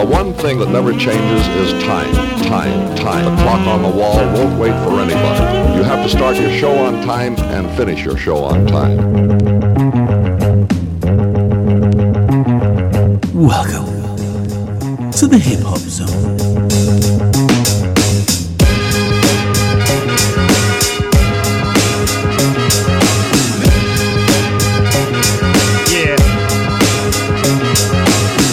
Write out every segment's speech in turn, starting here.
The one thing that never changes is time, time, time. The clock on the wall won't wait for anybody. You have to start your show on time and finish your show on time. Welcome to the Hip Hop Zone. Yeah.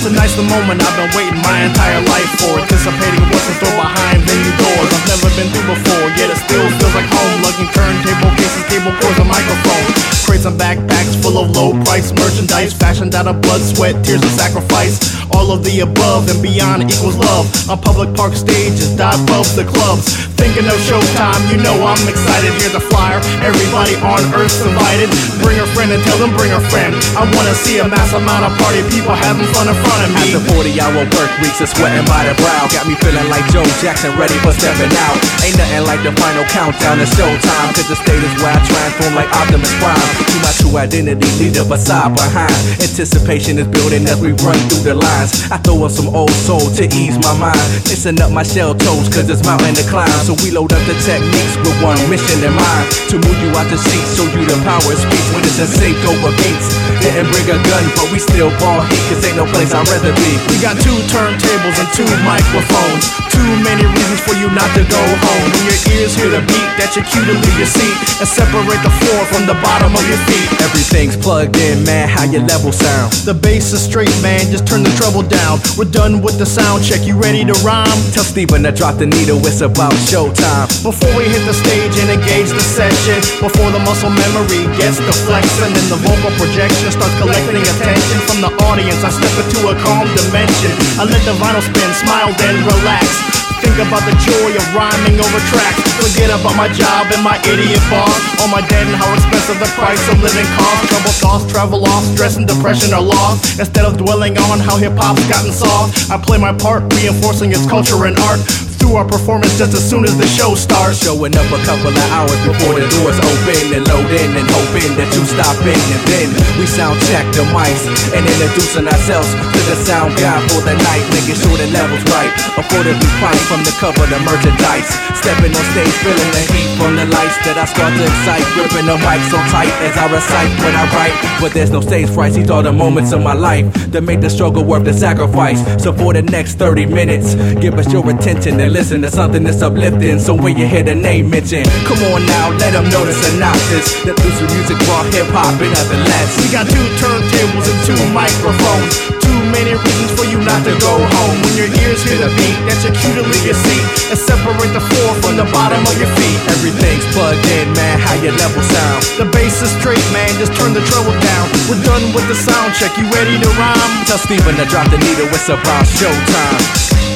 Tonight's the moment I've been waiting my entire life for. Anticipating what's in store behind venue doors. I've never been through before, yet it still feels like home. Lugging turntable cases, cable cords, a microphone. Crates and backpacks full of low price merchandise. Fashioned out of blood, sweat, tears, and sacrifice. All of the above and beyond equals love. On public park stages, dive pubs, the clubs. Thinking of showtime, you know I'm excited. Here's a flyer, everybody on earth's invited. Bring a friend and tell them bring a friend. I wanna see a mass amount of party people having fun in front of me. After 40 hour work weeks of sweating Got me feeling like Joe Jackson ready for stepping out. Ain't nothing like the final countdown to showtime Cause the state is where I transform like Optimus Prime. To my true identity, leave the facade behind. Anticipation is building as we run through the lines. I throw up some old soul to ease my mind. Listen up my shell toes cause it's mountain to climb. So we load up the techniques with one mission in mind To move you out the seat, show you the power of speech When it's a sync over beats. Didn't bring a gun but we still ball heat Cause ain't no place I'd rather be. We got two turntables and two microphones. Too many reasons for you not to go home. When your ears hear the beat, that you're cue to leave your seat and separate the floor from the bottom of your feet. Everything's plugged in, man, how your level sound The bass is straight, man, just turn the treble down. We're done with the sound check, you ready to rhyme? Tell Steven to drop the needle, it's about showtime Before we hit the stage and engage the session, before the muscle memory gets the flexing and the vocal projection starts collecting attention from the audience, I step into a calm dimension. I let the vinyl spin, smile, then relax. Think about the joy of rhyming over tracks. Forget about my job and my idiot boss. On my dead and how expensive the price of living costs. Trouble thoughts travel off, stress and depression are lost. Instead of dwelling on how hip hop's gotten soft, I play my part, reinforcing its culture and art. Through our performance just as soon as the show starts. Showing up a couple of hours before the doors open and loading and hoping that you stop in and then we sound check the mics and introducing ourselves to the sound guy for the night, making sure the levels right. Affordably priced from the cover the merchandise. Stepping on stage, feeling the heat from the lights that I start to excite. Gripping the mic so tight as I recite when I write. But there's no stage fright, these are the moments of my life that make the struggle worth the sacrifice. So for the next 30 minutes, give us your attention and listen to something that's uplifting. So when you hear the name mentioned, come on now, let them know the synopsis. That this music brought hip hop and nothing less. We got two turntables and two microphones. Too many reasons for you not to go home. When your ears hear the beat, that's your cue to leave your seat and separate the floor from the bottom of your feet. Everything's plugged in, man, how your level sound. The bass is straight, man, just turn the treble down. We're done with the sound check, you ready to rhyme? Tell Steven to drop the needle, it's about showtime.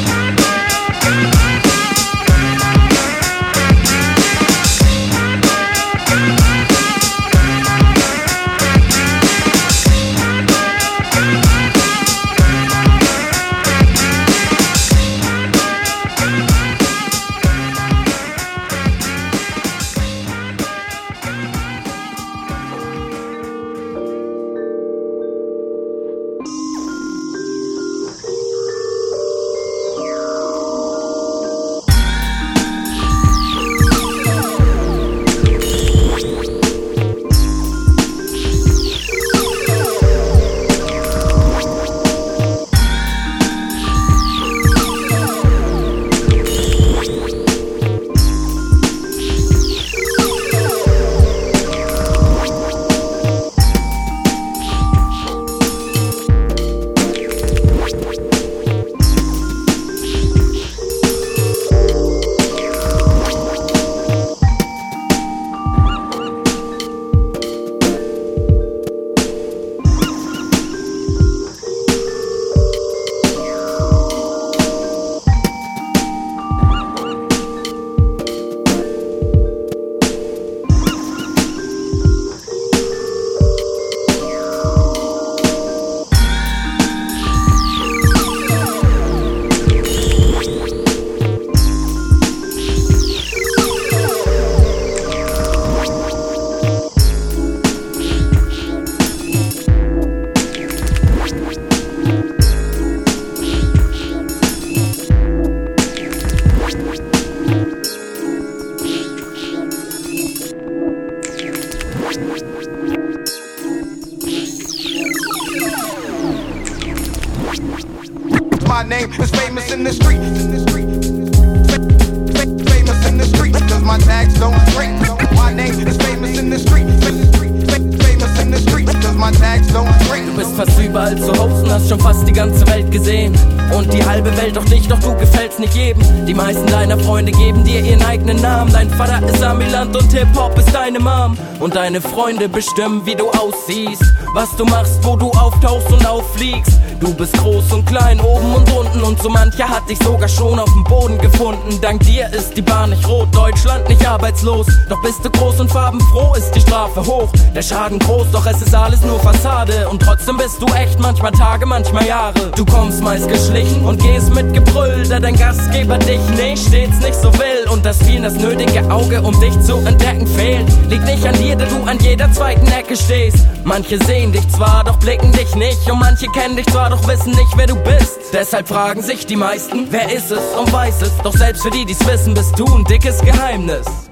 Und deine Freunde bestimmen, wie du aussiehst. Was du machst, wo du auftauchst und auffliegst. Du bist groß und klein, oben und unten. Und so mancher hat dich sogar schon auf dem Boden gefunden. Dank dir ist die Bahn nicht rot, Deutschland nicht arbeitslos. Doch bist du groß und farbenfroh, ist die Strafe hoch. Der Schaden groß, doch es ist alles nur Fassade. Und trotzdem bist du echt manchmal Tage, manchmal Jahre. Du kommst meist geschlichen und gehst mit Gebrüll, da dein Gastgeber dich nicht stets nicht so will. Und das vielen das nötige Auge, um dich zu entdecken, fehlt. Liegt nicht an dir, da du an jeder zweiten Ecke stehst. Manche sehen dich zwar, doch blicken dich nicht. Und manche kennen dich zwar, doch wissen nicht, wer du bist. Deshalb fragen sich die meisten, wer ist es und weiß es. Doch selbst für die, die's wissen, bist du ein dickes Geheimnis.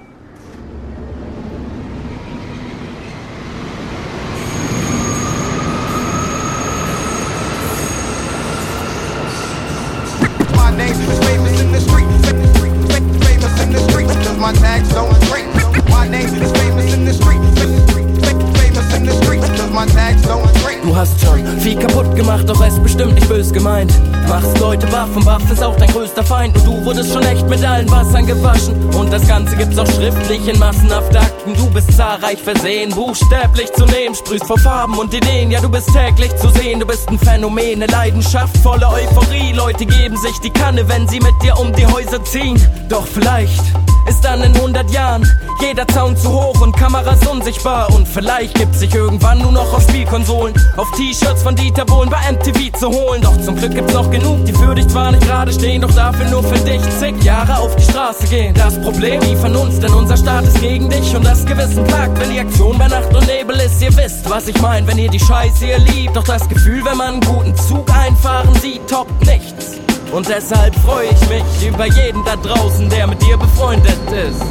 Gemeint. Machst Leute Waffen, Waffen ist auch dein größter Feind. Und du wurdest schon echt mit allen Wassern gewaschen. Und das Ganze gibt's auch schriftlich in massenhaft Akten. Du bist zahlreich versehen, buchstäblich zu nehmen. Sprühst vor Farben und Ideen, ja du bist täglich zu sehen. Du bist ein Phänomen, eine Leidenschaft, volle Euphorie. Leute geben sich die Kanne, wenn sie mit dir um die Häuser ziehen. Doch vielleicht ist dann in 100 Jahren jeder Zaun zu hoch und Kameras unsichtbar. Und vielleicht gibt sich irgendwann nur noch auf Spielkonsolen, auf T-Shirts von Dieter Bohlen bei MTV zu holen. Doch zum Glück gibt's noch genug, die für dich zwar nicht gerade stehen, doch dafür nur für dich zig Jahre auf die Straße gehen. Das Problem, die von uns, denn unser Staat ist gegen dich und das Gewissen plagt, wenn die Aktion bei Nacht und Nebel ist. Ihr wisst, was ich mein, wenn ihr die Scheiße ihr liebt. Doch das Gefühl, wenn man einen guten Zug einfahren sieht, toppt nichts. Und deshalb freue ich mich über jeden da draußen, der mit dir befreundet ist.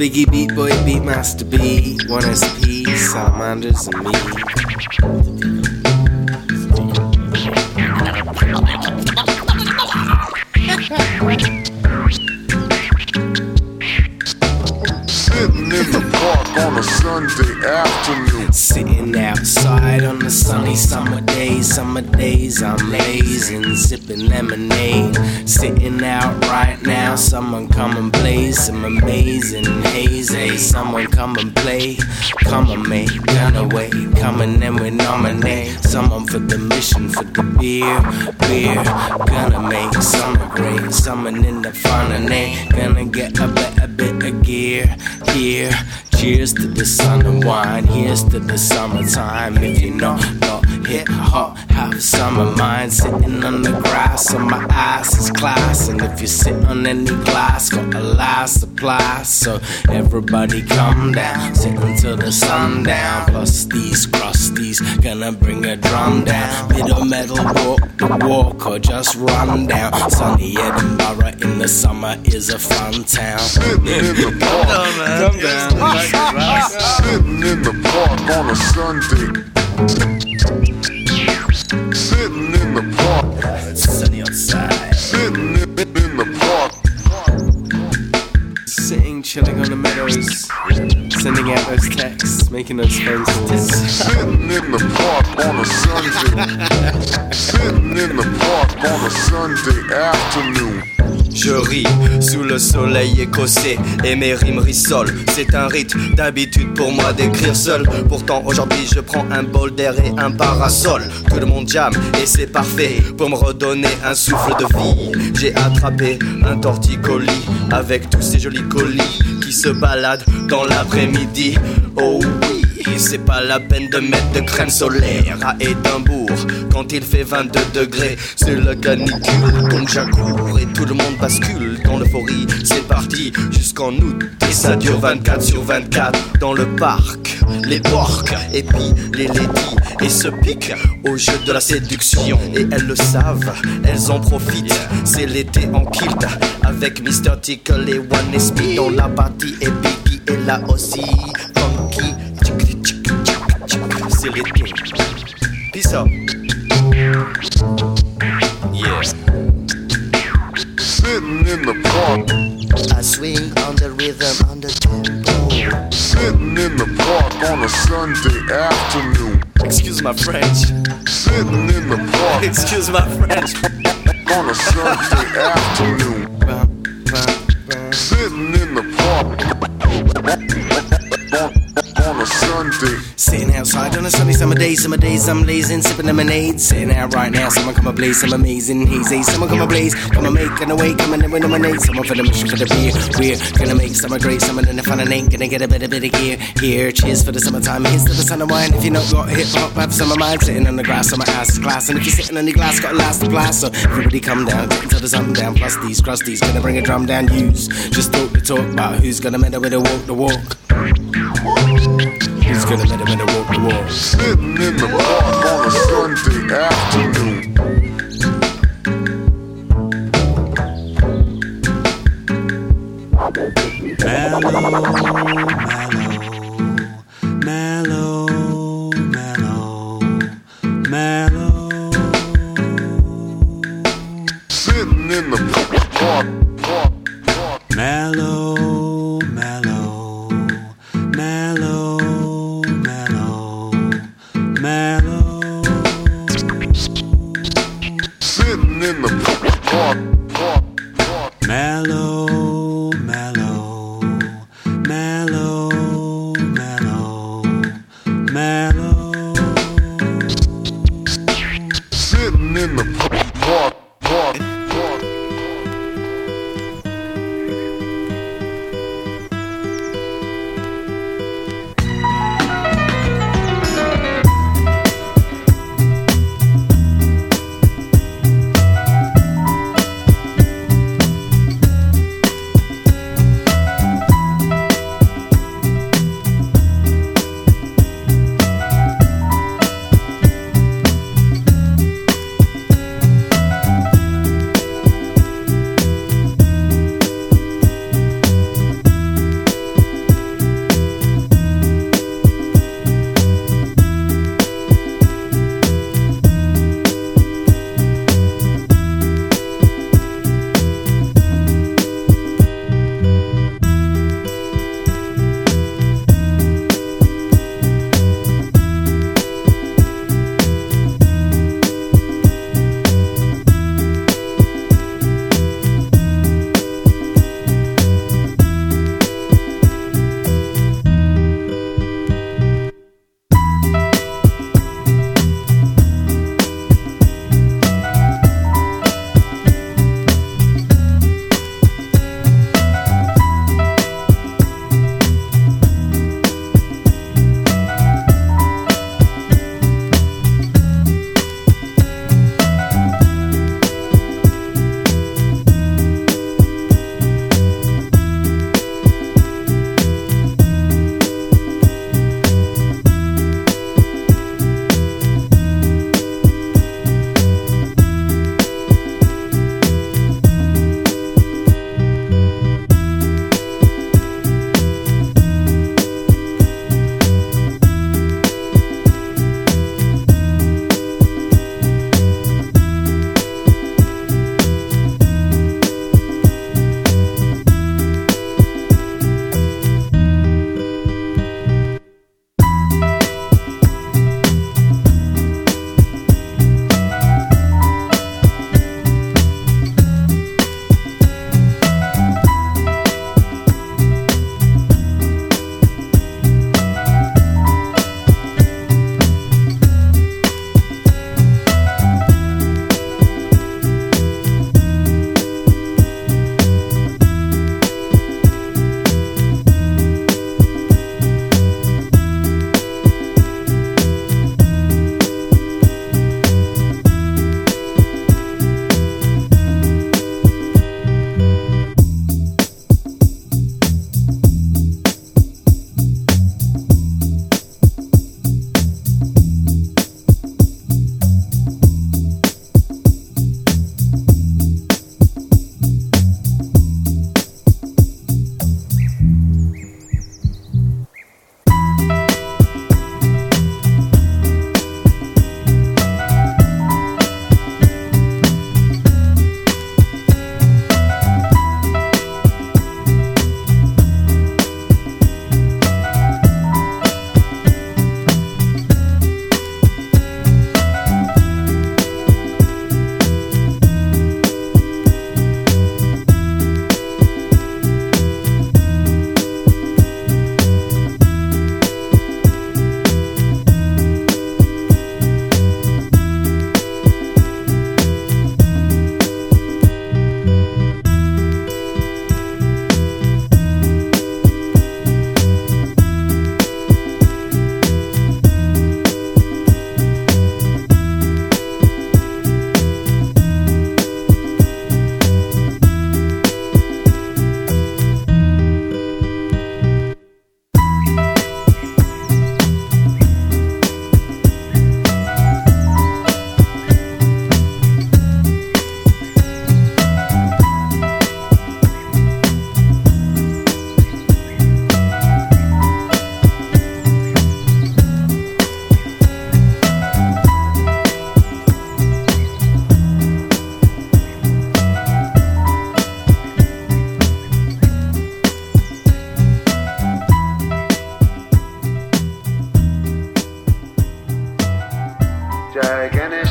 Biggie Beat Boy Beat Master B, One SP, Salamanders and me. Lazing, sipping lemonade. Sitting out right now, someone come and play some amazing hazy. Someone come and play, come and make gun away, come and then we nominate someone for the mission, for the beer, beer. Gonna make summer great, someone in the and they gonna get a better bit of gear here. Cheers to the sun and wine. Here's to the summertime. If you know, not hit hot, have a summer mind. Sitting on the grass, on my ass is class. And if you sit on any glass, got a last supply. So everybody come down, sit until the sun down. Plus these crusties, gonna bring a drum down. Bit of metal walk the walk or just run down. Sunny Edinburgh in the summer is a fun town. Sitting in the. Come down. Sitting in the park on a Sunday. Le soleil écossais et mes rimes rissolent. C'est un rite d'habitude pour moi d'écrire seul. Pourtant aujourd'hui je prends un bol d'air et un parasol. Tout le monde jam et c'est parfait pour me redonner un souffle de vie. J'ai attrapé un torticolis avec tous ces jolis colis qui se baladent dans l'après-midi. Oh oui. C'est pas la peine de mettre de crème solaire à Édimbourg quand il fait 22 degrés. C'est la canicule, donc j'accours et tout le monde bascule dans l'euphorie. C'est parti jusqu'en août et ça dure 24 sur 24 dans le parc. Les porcs et puis les ladies et se piquent au jeu de la séduction. Et elles le savent, elles en profitent. C'est l'été en kilt avec Mr. Tickle et One SP dans la partie et Biggie est là aussi. Funky, Peace out. Yeah. Sitting in the park. I swing on the rhythm, on the tempo. Sitting in the park on a Sunday afternoon. Excuse my French. Sitting in the park Excuse my French. on a Sunday afternoon. Sitting in the park a Sunday. Sitting outside on a sunny summer day, summer days I'm lazing, sipping lemonade. Sitting out right now, someone come and blaze some amazing hazy. Someone come and blaze, come and make an away, come and lemonade. Someone for the mission for the beer. We're gonna make summer great, someone in the fun and ain't gonna get a better bit of gear. Here, cheers for the summertime, here's to the sun and wine. If you not got hip hop, have summer mind. Sitting on the grass, on my ass is glass. And if you're sitting on the glass, got a last glass. So everybody come down, get until the sun down. Plus these crusties, gonna bring a drum down. Use just talk the talk about who's gonna meddle with the walk the walk. Who's gonna meddle with the walk the walk? Sitting in the park on a Sunday afternoon. mellow, Mellow,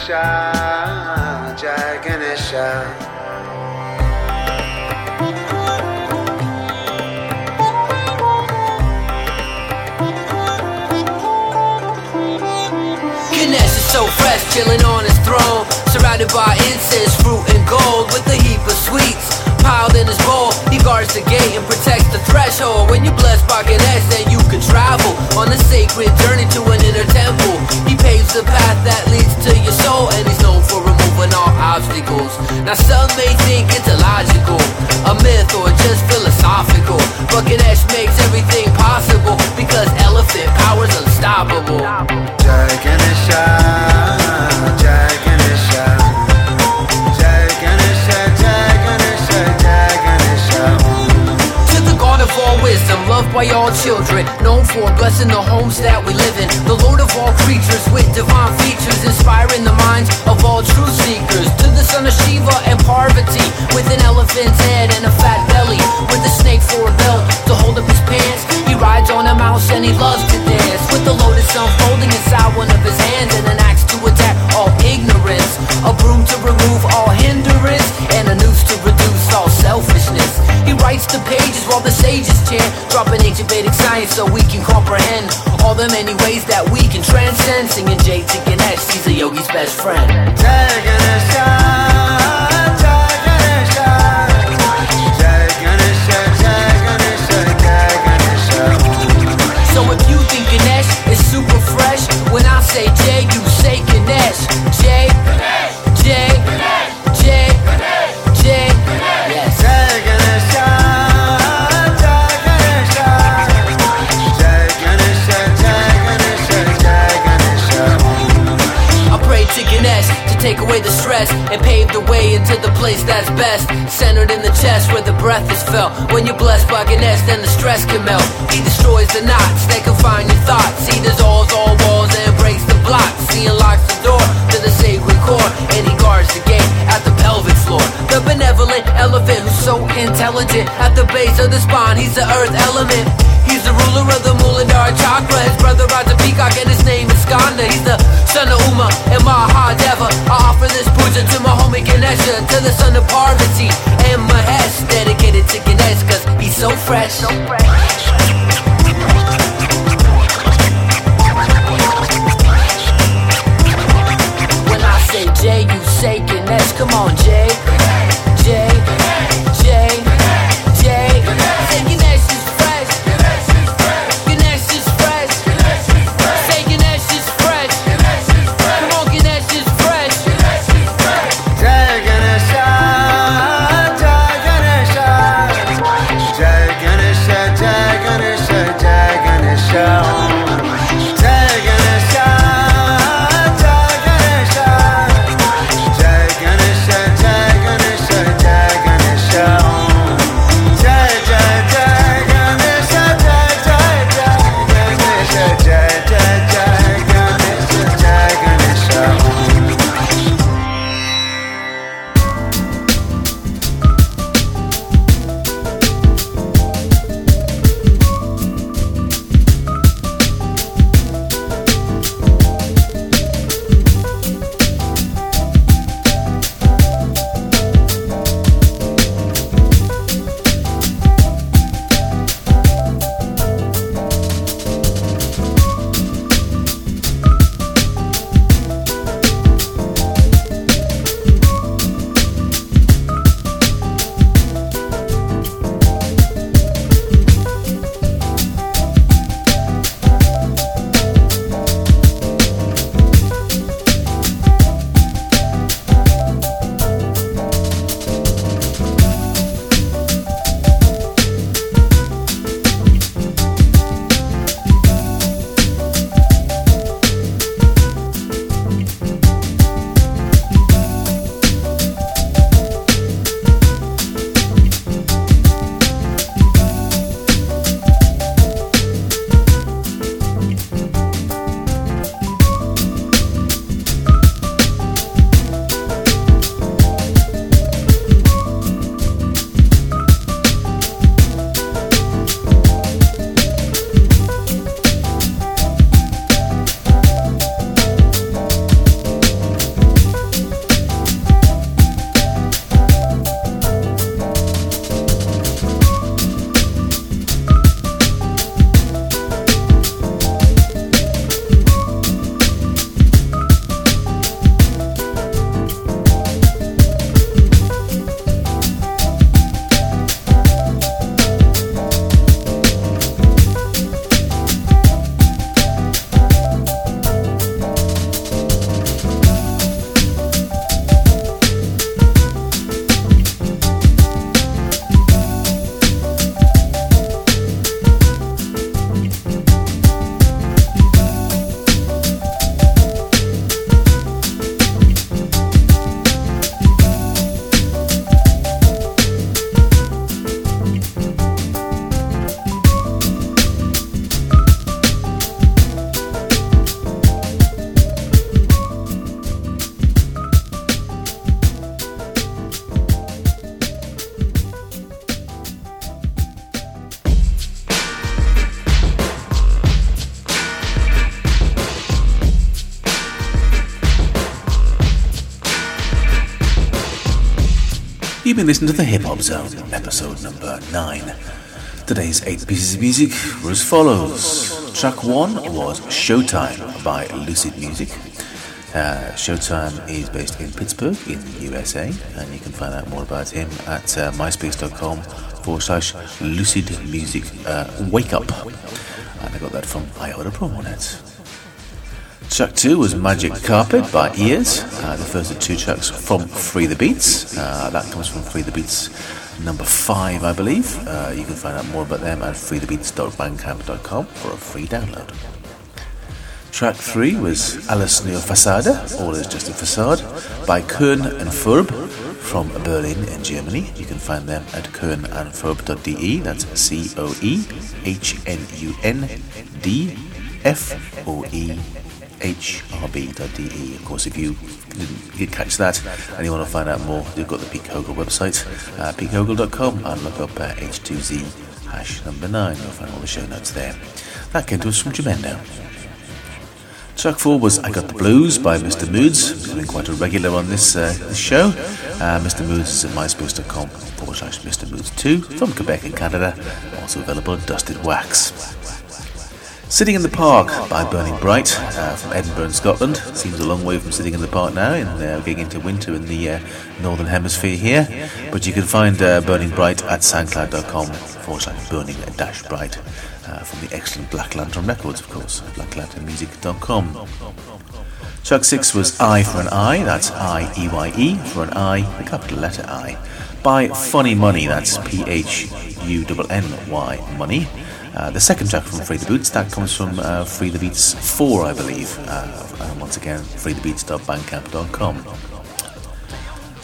Ganesha, Jai Ganesha. so fresh, chilling on his throne, surrounded by incense, fruit, and gold, with a heap of sweets piled in his bowl. He guards the gate and protects the threshold. When you're blessed by then you can travel on a sacred journey to an inner temple. He paves the path that leads to your soul, and he's known for removing all obstacles. Now, some may think it's illogical, a myth, or just philosophical. But Ganesh makes everything possible because elephant power's unstoppable. Jai Ganesha, best friend. So if you think Ganesh is super fresh, when I say Jai, you and pave the way into the place that's best. Centered in the chest where the breath is felt. When you're blessed by Ganesh, then the stress can melt. He destroys the knots that confine your thoughts. He dissolves all walls and breaks the blocks. He unlocks the door to the sacred core and he guards the gate at the pelvic floor. The benevolent elephant who's so intelligent at the base of the spine. He's the earth element. He's the ruler of the Muladhara chakra. His brother rides a peacock and his name is Skanda. He's the son of Uma and Mahadeva. I offer this puja to my homie Ganesha, to the son of Parvati and Mahesh. Dedicated to Ganesh cause he's so fresh. So fresh. When I say Jai, you say Ganesh. Come on. Jai. You've been listening to the Hip Hop Zone, episode number 9. Today's 8 pieces of music were as follows. Track 1 was Showtime by Lucid Music. Uh, Showtime is based in Pittsburgh in the USA, and you can find out more about him at uh, myspace.com forward slash lucid music uh, wake up. And I got that from IODA Promonet. Track 2 was Magic Carpet by Ears, uh, the first of two tracks from Free the Beats. Uh, that comes from Free the Beats number 5, I believe. Uh, you can find out more about them at freethebeats.bandcamp.com for a free download. Track 3 was Alles nur Fassade, All is Just a Facade, by Coehn and Foehrb from Berlin in Germany. You can find them at coehnundfoehrb.de, that's C O E H N U N D F O E hrb.de. Of course, if you didn't catch that and you want to find out more, you've got the Pete website, uh, and look up uh, H2Z hash number 9. You'll find all the show notes there. That came to us from Jamendo. Track 4 was I Got the Blues by Mr. Moods. He's been quite a regular on this, uh, this show. Uh, Mr. Moods is at myspace.com forward slash Mr. Moods 2 from Quebec in Canada. Also available at Dusted Wax. Sitting in the Park by Burning Bright uh, from Edinburgh Scotland. Seems a long way from sitting in the park now, and uh, getting into winter in the uh, northern hemisphere here. But you can find uh, Burning Bright at soundcloud.com forward slash burning dash bright uh, from the excellent Black Lantern Records, of course, blacklanternmusic.com. Track 6 was I for an I, that's I E Y E for an I, the capital letter I, by Phunny Money, that's P H U N N Y Money. Uh, the second track from Free the Beats, that comes from uh, Free the Beats 4, I believe. Uh, and once again, freethebeats.bandcamp.com.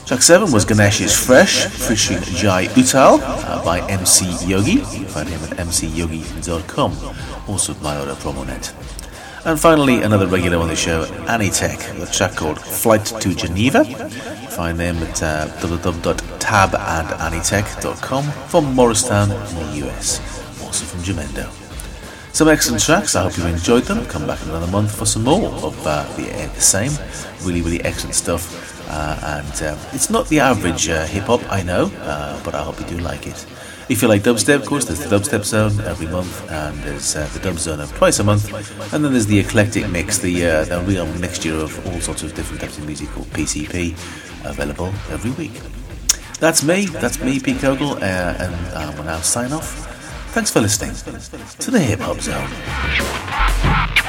Track 7 was Ganesh's Fresh, featuring Jai Uttal uh, by MC Yogi. You can find him at mcyogi.com, also IODA Promonet. And finally, another regular on the show, Anitek, with a track called Flight to Geneva. Find them at uh, www.tabandanitek.com from Morristown in the US also from Jamendo. Some excellent tracks, I hope you enjoyed them. Come back another month for some more of uh, the, uh, same. Really, really excellent stuff. Uh, and uh, it's not the average uh, hip hop, I know, uh, but I hope you do like it. If you like dubstep, of course, there's the dubstep zone every month, and there's the dub zone of twice a month, and then there's the eclectic mix, the the real mixture of all sorts of different types of music called PCP, available every week. That's me, that's me, Pete Kogel, and um, we'll now sign off. Thanks for listening to the Hip Hop Zone.